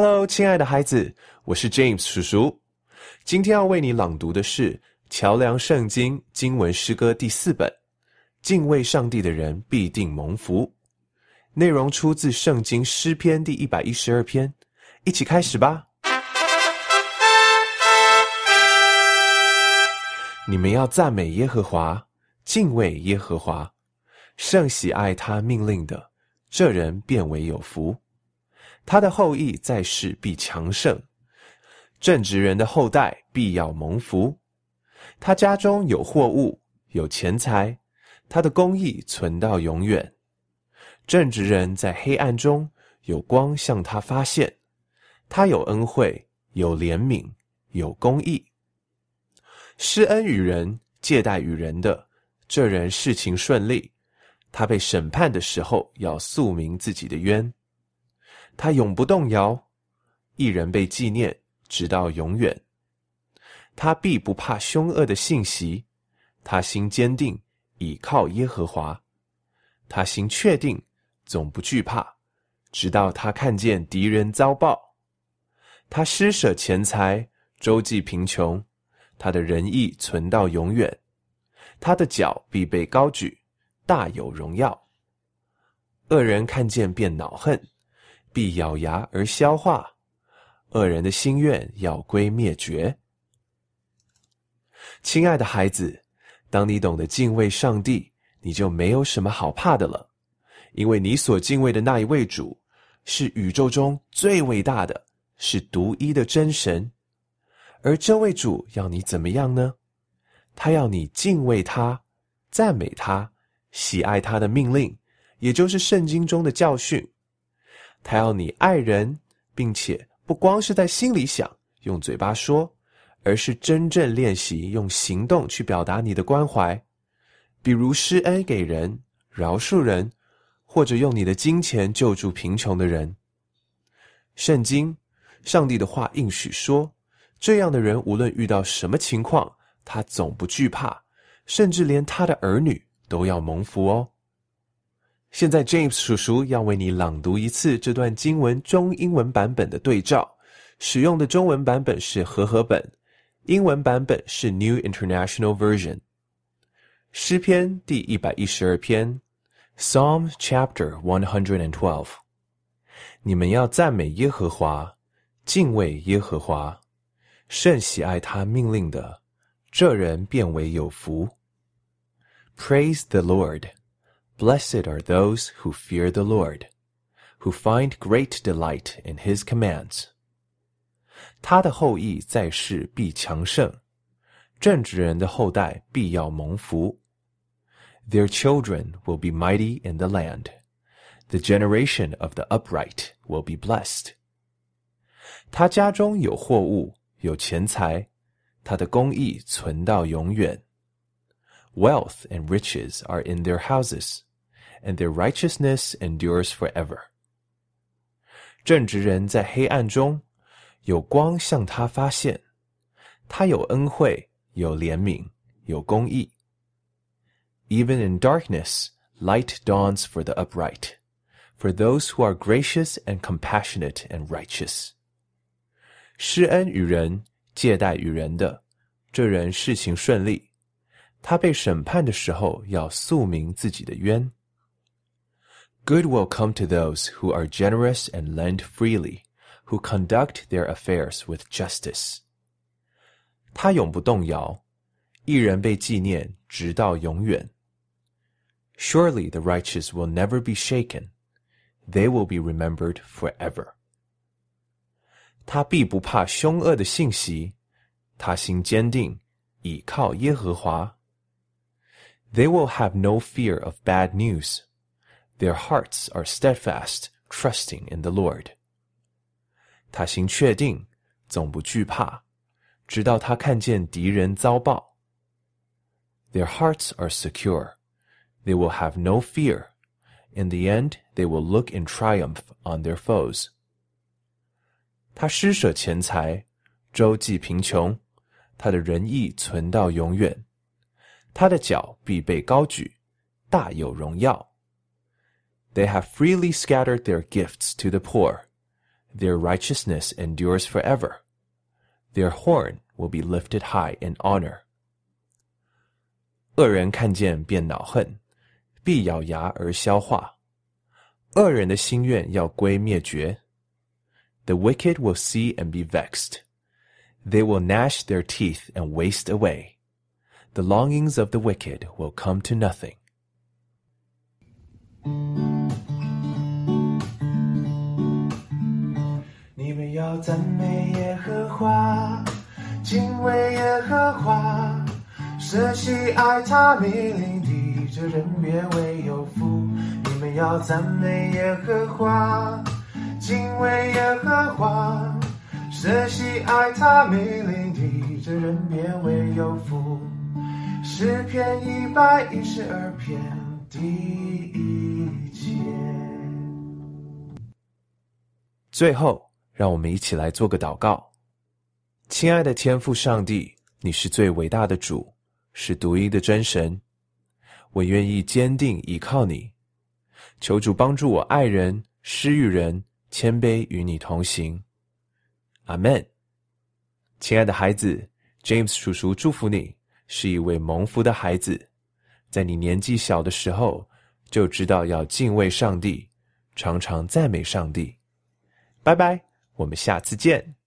Hello，亲爱的孩子，我是 James 叔叔。今天要为你朗读的是《桥梁圣经》经文诗歌第四本。敬畏上帝的人必定蒙福。内容出自圣经诗篇第一百一十二篇。一起开始吧。你们要赞美耶和华，敬畏耶和华，圣喜爱他命令的，这人变为有福。他的后裔在世必强盛，正直人的后代必要蒙福。他家中有货物，有钱财，他的公义存到永远。正直人在黑暗中有光向他发现，他有恩惠，有怜悯，有公义。施恩与人，借贷与人的，这人事情顺利。他被审判的时候，要诉明自己的冤。他永不动摇，一人被纪念，直到永远。他必不怕凶恶的信息，他心坚定，倚靠耶和华。他心确定，总不惧怕，直到他看见敌人遭报。他施舍钱财，周济贫穷，他的仁义存到永远。他的脚必被高举，大有荣耀。恶人看见便恼恨。必咬牙而消化，恶人的心愿要归灭绝。亲爱的孩子，当你懂得敬畏上帝，你就没有什么好怕的了，因为你所敬畏的那一位主，是宇宙中最伟大的，是独一的真神。而这位主要你怎么样呢？他要你敬畏他，赞美他，喜爱他的命令，也就是圣经中的教训。他要你爱人，并且不光是在心里想、用嘴巴说，而是真正练习用行动去表达你的关怀，比如施恩给人、饶恕人，或者用你的金钱救助贫穷的人。圣经、上帝的话应许说，这样的人无论遇到什么情况，他总不惧怕，甚至连他的儿女都要蒙福哦。现在，James 叔叔要为你朗读一次这段经文中英文版本的对照。使用的中文版本是和合本，英文版本是 New International Version。诗篇第一百一十二篇，Psalm Chapter One Hundred and Twelve。你们要赞美耶和华，敬畏耶和华，甚喜爱他命令的，这人变为有福。Praise the Lord。Blessed are those who fear the Lord, who find great delight in his commands. 他的后裔在世必强盛，正直人的后代必要蒙福。Their children will be mighty in the land. The generation of the upright will be blessed. 他家中有货物，有钱财，他的公义存到永远。Wealth and riches are in their houses and their righteousness endures forever. 正直人在黑暗中，有光向他发现，他有恩惠，有怜悯，有公义。Even in darkness, light dawns for the upright, for those who are gracious and compassionate and righteous. 施恩与人，借贷与人的，这人事情顺利。他被审判的时候，要诉明自己的冤。 Good will come to those who are generous and lend freely, who conduct their affairs with justice. 他永不动摇，一人被纪念直到永远。Surely the righteous will never be shaken; they will be remembered forever. 他必不怕凶恶的信息，他心坚定，倚靠耶和华。They will have no fear of bad news. Their hearts are steadfast, trusting in the Lord. 他心确定，总不惧怕，直到他看见敌人遭报。Their hearts are secure. They will have no fear. In the end, they will look in triumph on their foes. 他施舍钱财，周济贫穷，他的仁义存到永远。他的脚必被高举，大有荣耀。 They have freely scattered their gifts to the poor. Their righteousness endures forever. Their horn will be lifted high in honor. 恶人看见便恼恨，必咬牙而消化。恶人的心愿要归灭绝。The wicked will see and be vexed. They will gnash their teeth and waste away. The longings of the wicked will come to nothing. 要赞美耶和华，敬畏耶和华，舍弃爱他命令的这人变为有福。你们要赞美耶和华，敬畏耶和华，舍弃爱他命令的这人变为有福。诗篇一百一十二篇第一节。最后，让我们一起来做个祷告。亲爱的天父上帝，你是最伟大的主，是独一的真神。我愿意坚定依靠你，求主帮助我爱人、施与人，谦卑与你同行。阿门。亲爱的孩子，James 叔叔祝福你，是一位蒙福的孩子。在你年纪小的时候，就知道要敬畏上帝，常常赞美上帝。拜拜，我们下次见。